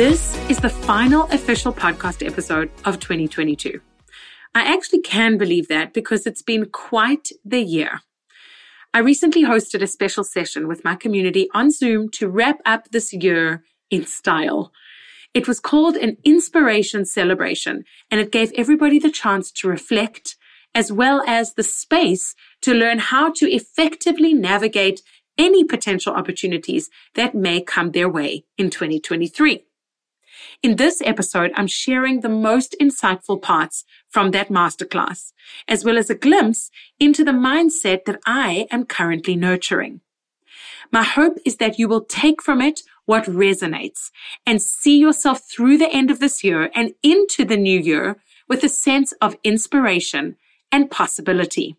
This is the final official podcast episode of 2022. I actually can believe that because it's been quite the year. I recently hosted a special session with my community on Zoom to wrap up this year in style. It was called an inspiration celebration and it gave everybody the chance to reflect as well as the space to learn how to effectively navigate any potential opportunities that may come their way in 2023. In this episode, I'm sharing the most insightful parts from that masterclass, as well as a glimpse into the mindset that I am currently nurturing. My hope is that you will take from it what resonates and see yourself through the end of this year and into the new year with a sense of inspiration and possibility.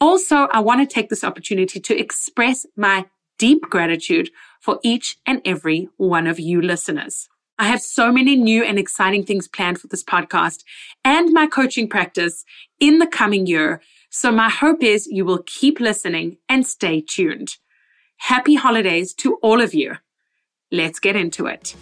Also, I want to take this opportunity to express my deep gratitude for each and every one of you listeners. I have so many new and exciting things planned for this podcast and my coaching practice in the coming year. So my hope is you will keep listening and stay tuned. Happy holidays to all of you. Let's get into it.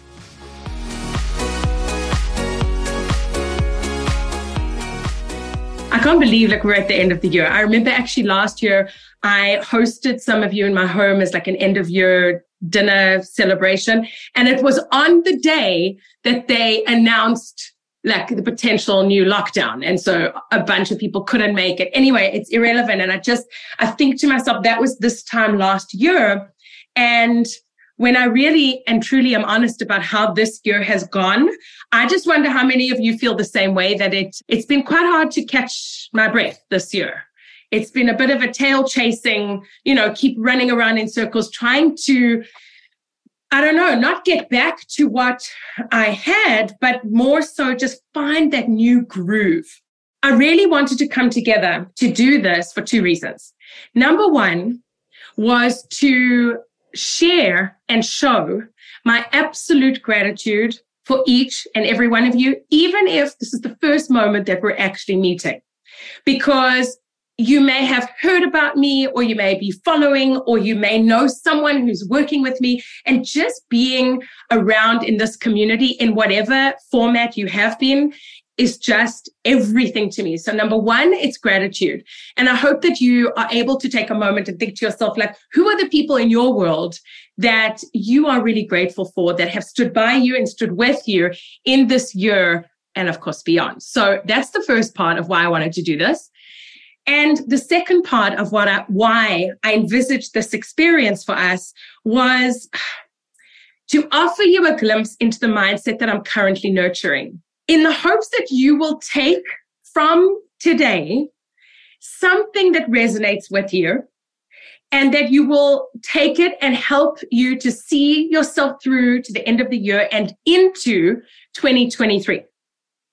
I can't believe like we're at the end of the year. I remember actually last year I hosted some of you in my home as like an end of year dinner celebration. And it was on the day that they announced like the potential new lockdown. And so a bunch of people couldn't make it. Anyway, it's irrelevant. And I just, I think to myself, that was this time last year. And when I really and truly am honest about how this year has gone, I just wonder how many of you feel the same way that it, it's been quite hard to catch my breath this year. It's been a bit of a tail chasing, you know, keep running around in circles, trying to, I don't know, not get back to what I had, but more so just find that new groove. I really wanted to come together to do this for two reasons. Number one was to share and show my absolute gratitude for each and every one of you, even if this is the first moment that we're actually meeting. Because you may have heard about me or you may be following or you may know someone who's working with me and just being around in this community in whatever format you have been is just everything to me. So number one, it's gratitude. And I hope that you are able to take a moment and think to yourself, like, who are the people in your world that you are really grateful for that have stood by you and stood with you in this year and of course beyond. So that's the first part of why I wanted to do this. And the second part of what I, why I envisaged this experience for us was to offer you a glimpse into the mindset that I'm currently nurturing in the hopes that you will take from today something that resonates with you and that you will take it and help you to see yourself through to the end of the year and into 2023.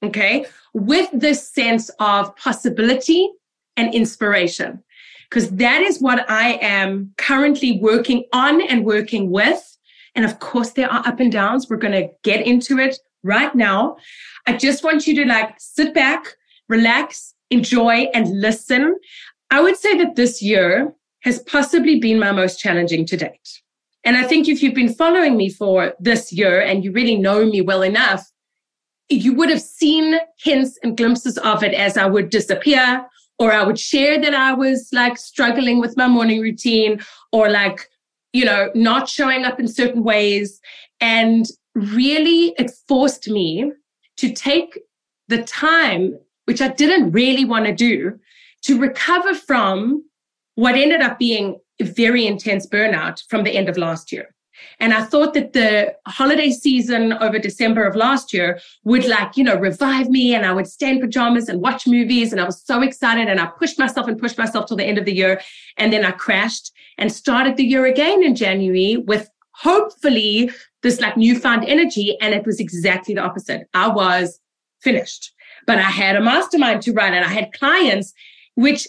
Okay. With this sense of possibility and inspiration. Because that is what I am currently working on and working with. And of course, there are up and downs. We're going to get into it right now. I just want you to like sit back, relax, enjoy, and listen. I would say that this year has possibly been my most challenging to date. And I think if you've been following me for this year and you really know me well enough, you would have seen hints and glimpses of it as I would disappear or I would share that I was like struggling with my morning routine or like, you know, not showing up in certain ways. And really, it forced me to take the time, which I didn't really want to do, to recover from what ended up being a very intense burnout from the end of last year. And I thought that the holiday season over December of last year would like, you know, revive me and I would stay in pajamas and watch movies. And I was so excited and I pushed myself and pushed myself till the end of the year. And then I crashed and started the year again in January with hopefully this like newfound energy. And it was exactly the opposite. I was finished, but I had a mastermind to run and I had clients, which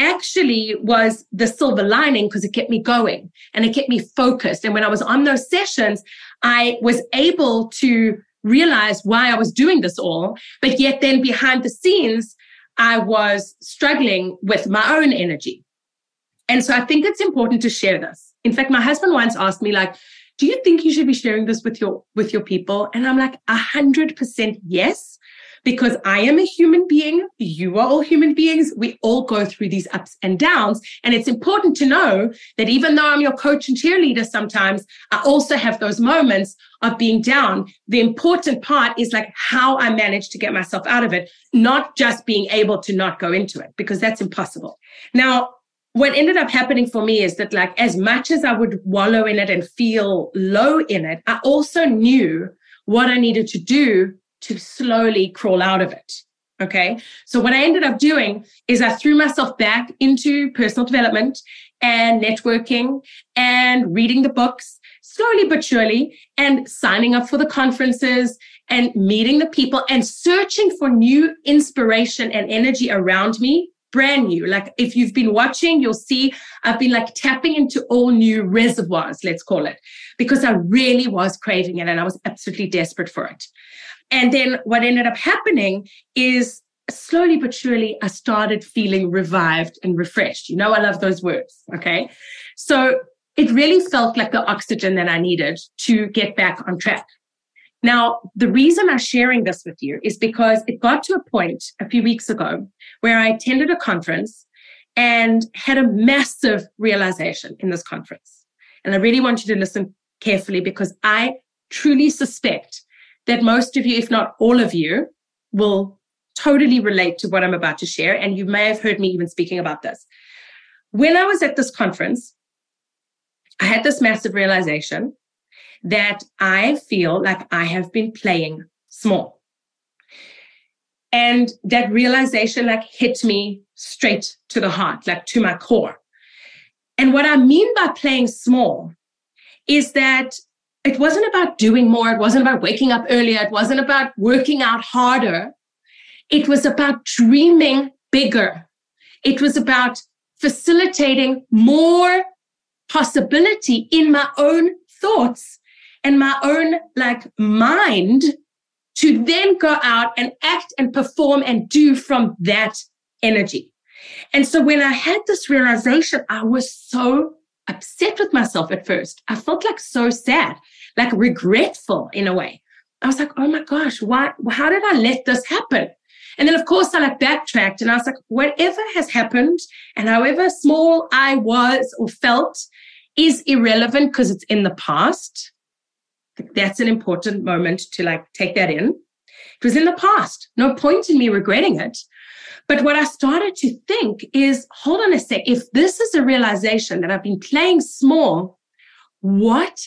actually was the silver lining because it kept me going and it kept me focused. And when I was on those sessions, I was able to realize why I was doing this all. But yet then behind the scenes, I was struggling with my own energy. And so I think it's important to share this. In fact, my husband once asked me, like, do you think you should be sharing this with your with your people? And I'm like, a hundred percent yes because I am a human being. You are all human beings. We all go through these ups and downs. And it's important to know that even though I'm your coach and cheerleader sometimes, I also have those moments of being down. The important part is like how I manage to get myself out of it, not just being able to not go into it because that's impossible. Now, what ended up happening for me is that like as much as I would wallow in it and feel low in it, I also knew what I needed to do to slowly crawl out of it. Okay. So what I ended up doing is I threw myself back into personal development and networking and reading the books slowly but surely and signing up for the conferences and meeting the people and searching for new inspiration and energy around me brand new. Like if you've been watching, you'll see I've been like tapping into all new reservoirs, let's call it, because I really was craving it and I was absolutely desperate for it. And then what ended up happening is slowly but surely I started feeling revived and refreshed. You know, I love those words. Okay. So it really felt like the oxygen that I needed to get back on track. Now, the reason I'm sharing this with you is because it got to a point a few weeks ago where I attended a conference and had a massive realization in this conference. And I really want you to listen carefully because I truly suspect that most of you, if not all of you, will totally relate to what I'm about to share. And you may have heard me even speaking about this. When I was at this conference, I had this massive realization that I feel like I have been playing small. And that realization like hit me straight to the heart, like to my core. And what I mean by playing small is that it wasn't about doing more. It wasn't about waking up earlier. It wasn't about working out harder. It was about dreaming bigger. It was about facilitating more possibility in my own thoughts and my own like mind to then go out and act and perform and do from that energy. And so when I had this realization, I was so upset with myself at first. I felt like so sad, like regretful in a way. I was like, oh my gosh, why, how did I let this happen? And then, of course, I like backtracked and I was like, whatever has happened and however small I was or felt is irrelevant because it's in the past. That's an important moment to like take that in. It was in the past. No point in me regretting it. But what I started to think is hold on a sec. If this is a realization that I've been playing small, what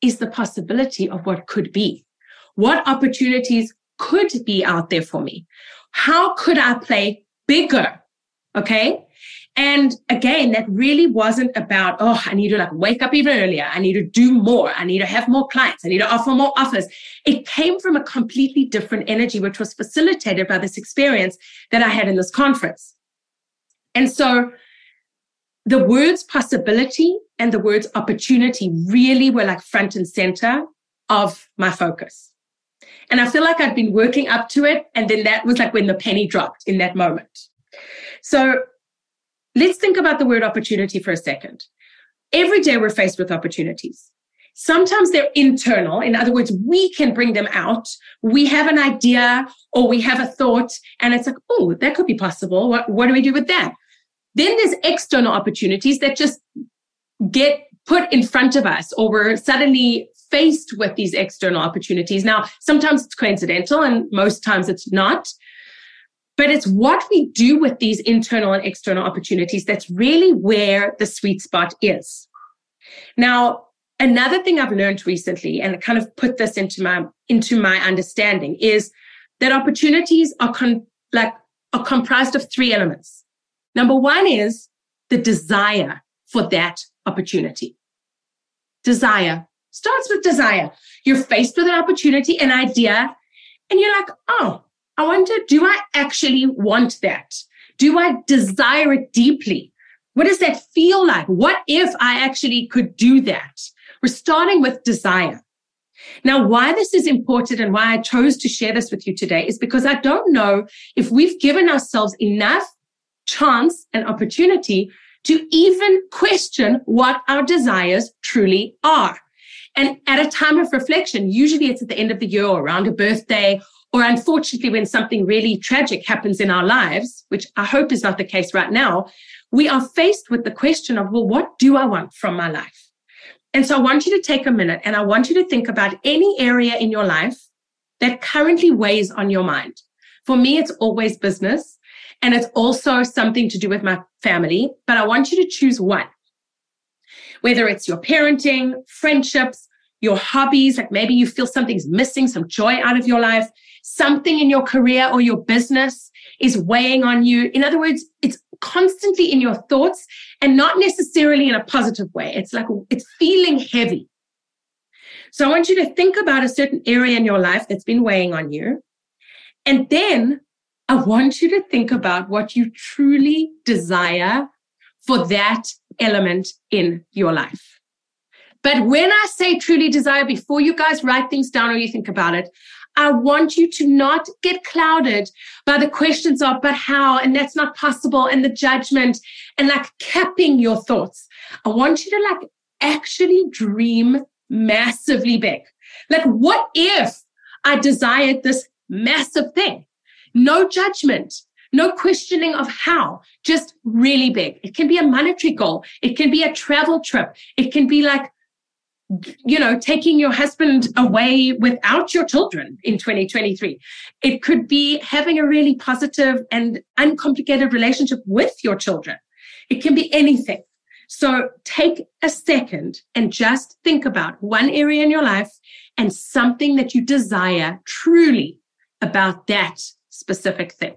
is the possibility of what could be? What opportunities could be out there for me? How could I play bigger? Okay. And again, that really wasn't about, oh, I need to like wake up even earlier. I need to do more. I need to have more clients. I need to offer more offers. It came from a completely different energy, which was facilitated by this experience that I had in this conference. And so the words possibility and the words opportunity really were like front and center of my focus. And I feel like I'd been working up to it. And then that was like when the penny dropped in that moment. So Let's think about the word opportunity for a second. Every day we're faced with opportunities. Sometimes they're internal. In other words, we can bring them out. We have an idea or we have a thought and it's like, oh, that could be possible. What, what do we do with that? Then there's external opportunities that just get put in front of us or we're suddenly faced with these external opportunities. Now, sometimes it's coincidental and most times it's not. But it's what we do with these internal and external opportunities that's really where the sweet spot is. Now, another thing I've learned recently and kind of put this into my into my understanding is that opportunities are con- like are comprised of three elements. Number one is the desire for that opportunity. Desire. starts with desire. You're faced with an opportunity, an idea, and you're like, oh, I wonder, do I actually want that? Do I desire it deeply? What does that feel like? What if I actually could do that? We're starting with desire. Now, why this is important and why I chose to share this with you today is because I don't know if we've given ourselves enough chance and opportunity to even question what our desires truly are. And at a time of reflection, usually it's at the end of the year or around a birthday, or unfortunately, when something really tragic happens in our lives, which I hope is not the case right now, we are faced with the question of, well, what do I want from my life? And so I want you to take a minute and I want you to think about any area in your life that currently weighs on your mind. For me, it's always business and it's also something to do with my family, but I want you to choose one. Whether it's your parenting, friendships, your hobbies, like maybe you feel something's missing, some joy out of your life, something in your career or your business is weighing on you. In other words, it's constantly in your thoughts and not necessarily in a positive way. It's like it's feeling heavy. So I want you to think about a certain area in your life that's been weighing on you. And then I want you to think about what you truly desire for that element in your life. But when I say truly desire, before you guys write things down or you think about it, I want you to not get clouded by the questions of, but how, and that's not possible, and the judgment, and like capping your thoughts. I want you to like actually dream massively big. Like, what if I desired this massive thing? No judgment, no questioning of how, just really big. It can be a monetary goal. It can be a travel trip. It can be like you know, taking your husband away without your children in 2023. It could be having a really positive and uncomplicated relationship with your children. It can be anything. So take a second and just think about one area in your life and something that you desire truly about that specific thing.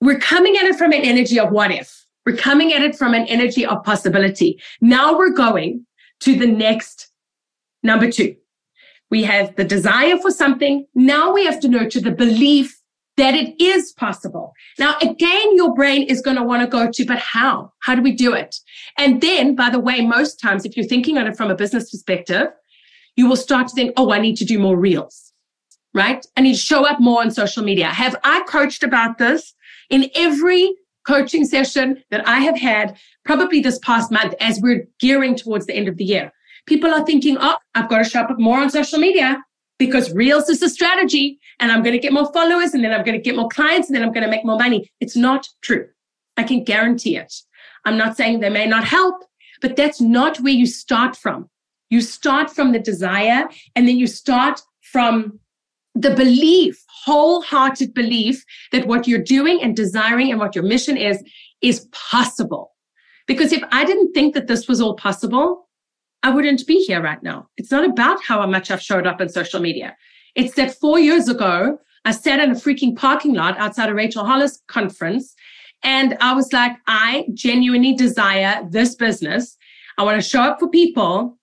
We're coming at it from an energy of what if. We're coming at it from an energy of possibility. Now we're going to the next Number two, we have the desire for something. Now we have to nurture the belief that it is possible. Now, again, your brain is going to want to go to, but how? How do we do it? And then, by the way, most times, if you're thinking on it from a business perspective, you will start to think, oh, I need to do more reels, right? I need to show up more on social media. Have I coached about this in every coaching session that I have had, probably this past month as we're gearing towards the end of the year? People are thinking, oh, I've got to show up more on social media because Reels is a strategy and I'm going to get more followers and then I'm going to get more clients and then I'm going to make more money. It's not true. I can guarantee it. I'm not saying they may not help, but that's not where you start from. You start from the desire and then you start from the belief, wholehearted belief that what you're doing and desiring and what your mission is, is possible. Because if I didn't think that this was all possible, I wouldn't be here right now. It's not about how much I've showed up on social media. It's that four years ago, I sat in a freaking parking lot outside a Rachel Hollis conference. And I was like, I genuinely desire this business. I want to show up for people.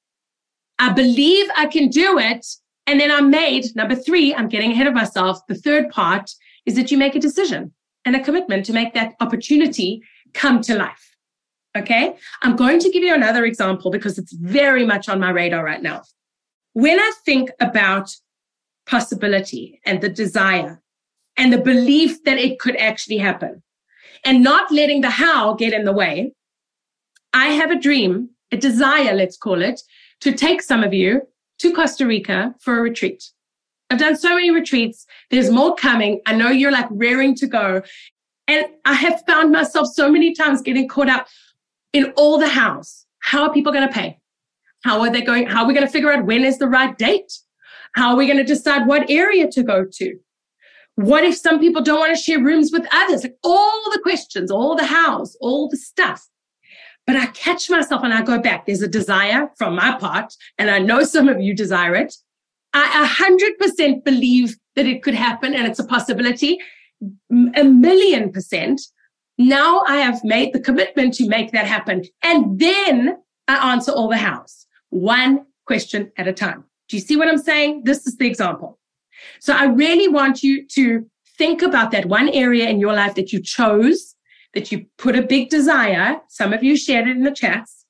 I believe I can do it. And then I made number three, I'm getting ahead of myself. The third part is that you make a decision and a commitment to make that opportunity come to life. Okay. I'm going to give you another example because it's very much on my radar right now. When I think about possibility and the desire and the belief that it could actually happen and not letting the how get in the way, I have a dream, a desire, let's call it, to take some of you to Costa Rica for a retreat. I've done so many retreats. There's more coming. I know you're like raring to go. And I have found myself so many times getting caught up in all the hows. How are people going to pay? How are they going? How are we going to figure out when is the right date? How are we going to decide what area to go to? What if some people don't want to share rooms with others? Like all the questions, all the hows, all the stuff. But I catch myself and I go back. There's a desire from my part, and I know some of you desire it. I 100% believe that it could happen and it's a possibility, a million percent. Now I have made the commitment to make that happen. And then I answer all the hows. One question at a time. Do you see what I'm saying? This is the example. So I really want you to think about that one area in your life that you chose, that you put a big desire. Some of you shared it in the chats.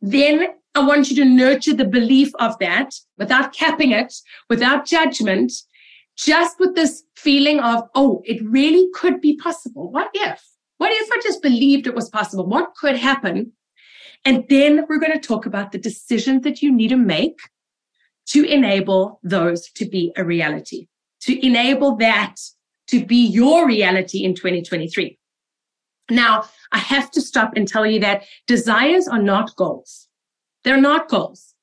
Then I want you to nurture the belief of that without capping it, without judgment, just with this feeling of, oh, it really could be possible. What if? What if I just believed it was possible? What could happen? And then we're going to talk about the decisions that you need to make to enable those to be a reality, to enable that to be your reality in 2023. Now, I have to stop and tell you that desires are not goals. They're not goals.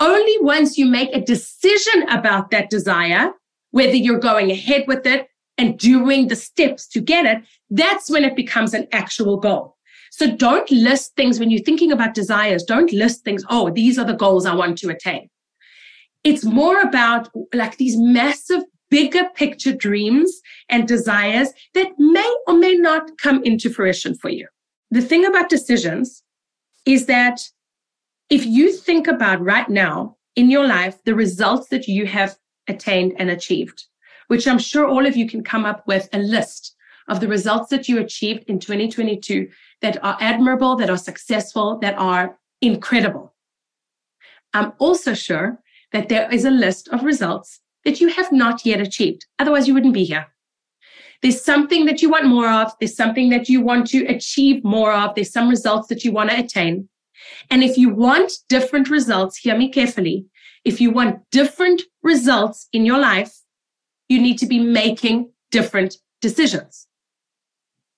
Only once you make a decision about that desire, whether you're going ahead with it and doing the steps to get it, that's when it becomes an actual goal. So don't list things when you're thinking about desires. Don't list things. Oh, these are the goals I want to attain. It's more about like these massive, bigger picture dreams and desires that may or may not come into fruition for you. The thing about decisions is that if you think about right now in your life, the results that you have attained and achieved, which I'm sure all of you can come up with a list of the results that you achieved in 2022 that are admirable, that are successful, that are incredible. I'm also sure that there is a list of results that you have not yet achieved. Otherwise, you wouldn't be here. There's something that you want more of. There's something that you want to achieve more of. There's some results that you want to attain. And if you want different results, hear me carefully. If you want different results in your life, you need to be making different decisions.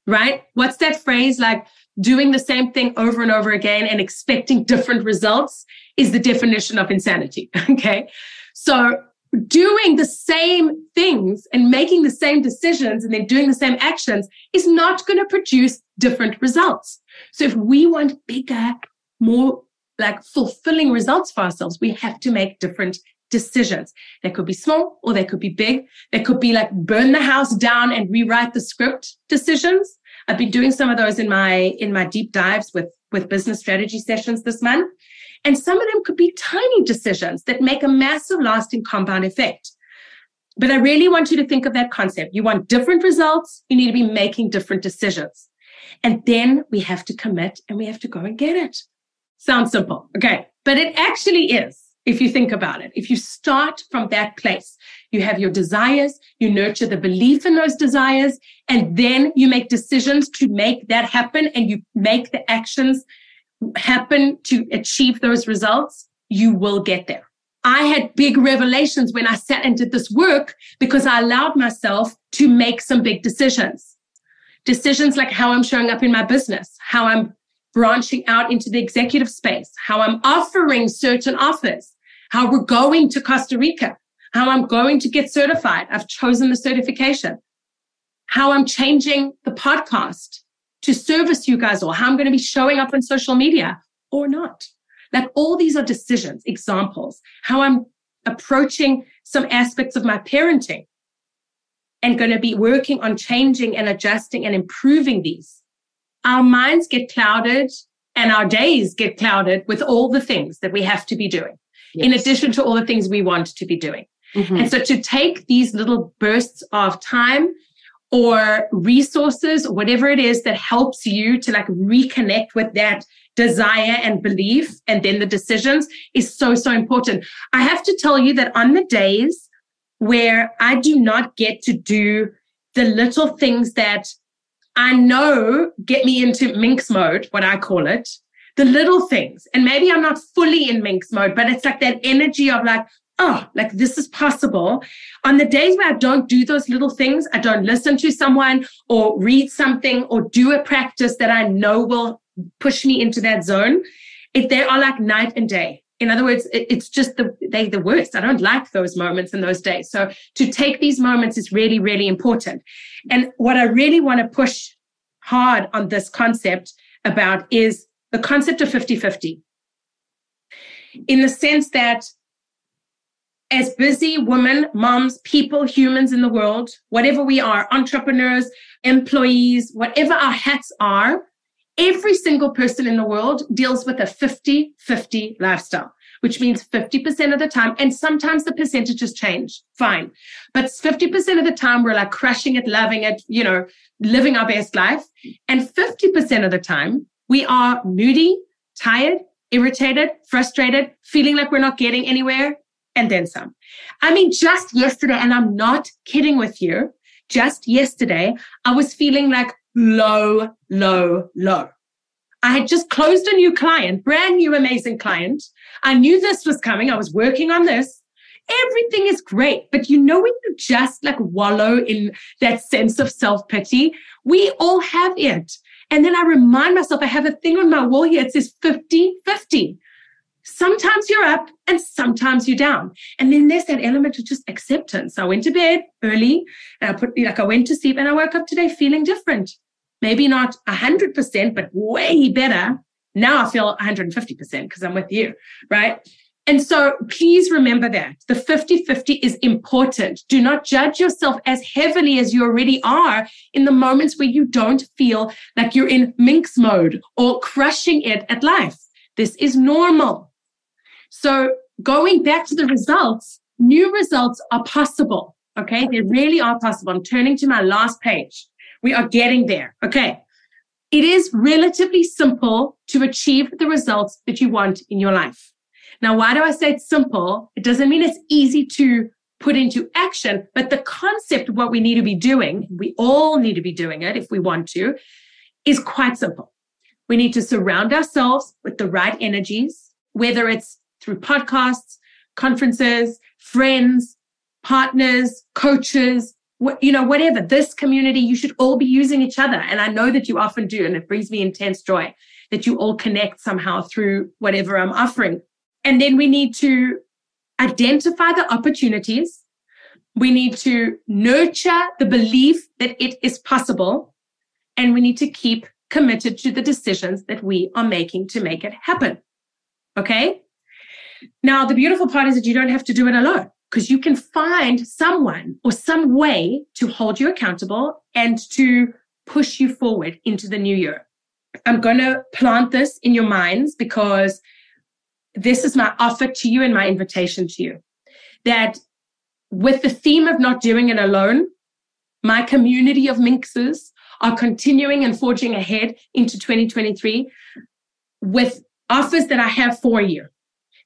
Right? What's that phrase like doing the same thing over and over again and expecting different results is the definition of insanity. Okay. So doing the same things and making the same decisions and then doing the same actions is not going to produce different results. So if we want bigger, more like fulfilling results for ourselves, we have to make different decisions. They could be small or they could be big. They could be like burn the house down and rewrite the script decisions. I've been doing some of those in my in my deep dives with with business strategy sessions this month. And some of them could be tiny decisions that make a massive lasting compound effect. But I really want you to think of that concept. You want different results, you need to be making different decisions. And then we have to commit and we have to go and get it. Sounds simple. Okay. But it actually is, if you think about it. If you start from that place, you have your desires, you nurture the belief in those desires, and then you make decisions to make that happen and you make the actions happen to achieve those results, you will get there. I had big revelations when I sat and did this work because I allowed myself to make some big decisions. Decisions like how I'm showing up in my business, how I'm branching out into the executive space, how I'm offering certain offers, how we're going to Costa Rica, how I'm going to get certified. I've chosen the certification, how I'm changing the podcast to service you guys or how I'm going to be showing up on social media or not. Like all these are decisions, examples, how I'm approaching some aspects of my parenting and going to be working on changing and adjusting and improving these our minds get clouded and our days get clouded with all the things that we have to be doing, yes. in addition to all the things we want to be doing. Mm-hmm. And so to take these little bursts of time or resources, whatever it is that helps you to like reconnect with that desire and belief and then the decisions is so, so important. I have to tell you that on the days where I do not get to do the little things that I know get me into minx mode, what I call it, the little things. And maybe I'm not fully in minx mode, but it's like that energy of like, oh, like this is possible. On the days where I don't do those little things, I don't listen to someone or read something or do a practice that I know will push me into that zone. If they are like night and day. In other words, it's just the they the worst. I don't like those moments and those days. So to take these moments is really, really important. And what I really want to push hard on this concept about is the concept of 50-50. In the sense that as busy women, moms, people, humans in the world, whatever we are, entrepreneurs, employees, whatever our hats are, every single person in the world deals with a 50 50 lifestyle which means 50% of the time, and sometimes the percentages change, fine. But 50% of the time, we're like crushing it, loving it, you know, living our best life. And 50% of the time, we are moody, tired, irritated, frustrated, feeling like we're not getting anywhere, and then some. I mean, just yesterday, and I'm not kidding with you, just yesterday, I was feeling like low, low, low. I had just closed a new client, brand new, amazing client. I knew this was coming. I was working on this. Everything is great. But you know, when you just like wallow in that sense of self pity, we all have it. And then I remind myself, I have a thing on my wall here. It says 50 50. Sometimes you're up and sometimes you're down. And then there's that element of just acceptance. I went to bed early and I put, like, I went to sleep and I woke up today feeling different maybe not 100%, but way better. Now I feel 150% because I'm with you, right? And so please remember that the 50 50 is important. Do not judge yourself as heavily as you already are in the moments where you don't feel like you're in minx mode or crushing it at life. This is normal. So going back to the results, new results are possible. Okay. They really are possible. I'm turning to my last page. We are getting there. Okay. It is relatively simple to achieve the results that you want in your life. Now, why do I say it's simple? It doesn't mean it's easy to put into action, but the concept of what we need to be doing, we all need to be doing it if we want to, is quite simple. We need to surround ourselves with the right energies, whether it's through podcasts, conferences, friends, partners, coaches, you know, whatever, this community, you should all be using each other. And I know that you often do. And it brings me intense joy that you all connect somehow through whatever I'm offering. And then we need to identify the opportunities. We need to nurture the belief that it is possible. And we need to keep committed to the decisions that we are making to make it happen. Okay. Now, the beautiful part is that you don't have to do it alone because you can find someone or some way to hold you accountable and to push you forward into the new year. I'm going to plant this in your minds because this is my offer to you and my invitation to you that with the theme of not doing it alone, my community of minxes are continuing and forging ahead into 2023 with offers that I have for you.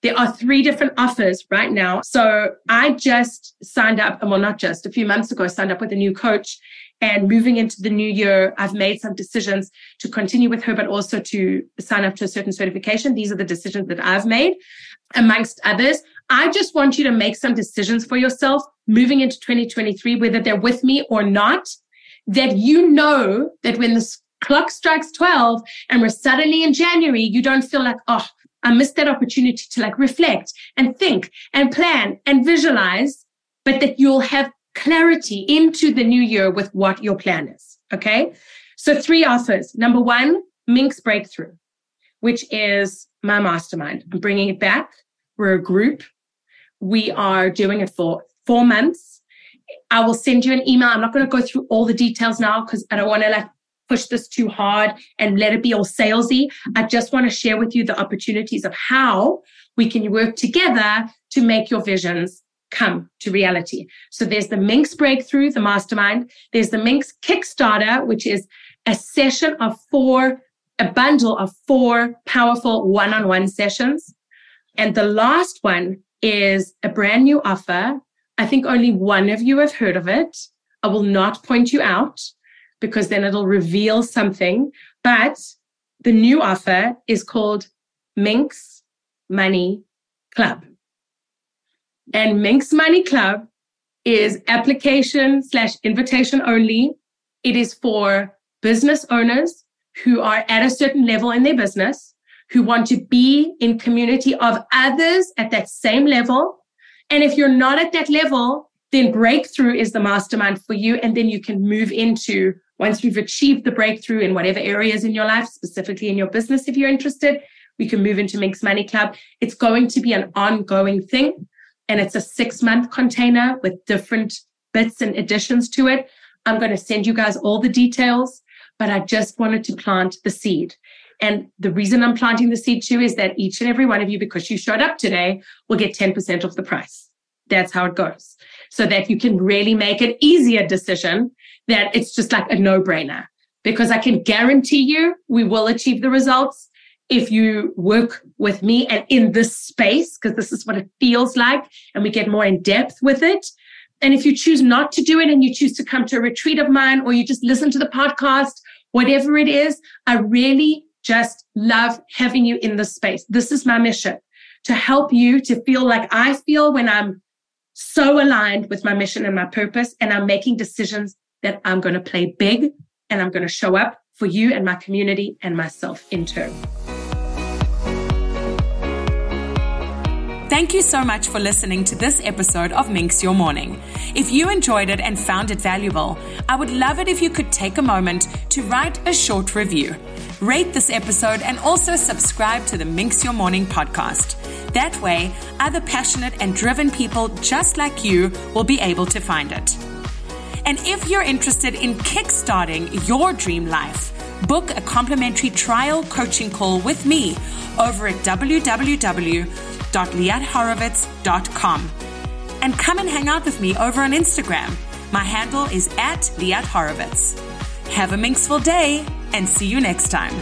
There are three different offers right now. So I just signed up, well, not just a few months ago, I signed up with a new coach. And moving into the new year, I've made some decisions to continue with her, but also to sign up to a certain certification. These are the decisions that I've made, amongst others. I just want you to make some decisions for yourself moving into 2023, whether they're with me or not, that you know that when the clock strikes 12 and we're suddenly in January, you don't feel like, oh, I missed that opportunity to like reflect and think and plan and visualize, but that you'll have clarity into the new year with what your plan is. Okay. So three offers. Number one, Minx Breakthrough, which is my mastermind. I'm bringing it back. We're a group. We are doing it for four months. I will send you an email. I'm not going to go through all the details now because I don't want to like push this too hard and let it be all salesy. I just want to share with you the opportunities of how we can work together to make your visions come to reality. So there's the Minx Breakthrough, the mastermind. There's the Minx Kickstarter, which is a session of four, a bundle of four powerful one on one sessions. And the last one is a brand new offer. I think only one of you have heard of it. I will not point you out because then it'll reveal something. But the new offer is called Minx Money Club. And Minx Money Club is application slash invitation only. It is for business owners who are at a certain level in their business, who want to be in community of others at that same level. And if you're not at that level, then breakthrough is the mastermind for you. And then you can move into once you've achieved the breakthrough in whatever areas in your life, specifically in your business, if you're interested, we can move into Minx Money Club. It's going to be an ongoing thing. And it's a six month container with different bits and additions to it. I'm going to send you guys all the details, but I just wanted to plant the seed. And the reason I'm planting the seed too is that each and every one of you, because you showed up today, will get 10% off the price. That's how it goes. So that you can really make an easier decision that it's just like a no brainer. Because I can guarantee you we will achieve the results if you work with me and in this space, because this is what it feels like, and we get more in depth with it. And if you choose not to do it and you choose to come to a retreat of mine or you just listen to the podcast, whatever it is, I really just love having you in this space. This is my mission to help you to feel like I feel when I'm so aligned with my mission and my purpose, and I'm making decisions that I'm going to play big and I'm going to show up for you and my community and myself in turn. Thank you so much for listening to this episode of Minx Your Morning. If you enjoyed it and found it valuable, I would love it if you could take a moment to write a short review. Rate this episode and also subscribe to the Minx Your Morning podcast. That way, other passionate and driven people just like you will be able to find it. And if you're interested in kickstarting your dream life, book a complimentary trial coaching call with me over at www www.liathorowitz.com. And come and hang out with me over on Instagram. My handle is at Liat Horowitz. Have a minxful day and see you next time.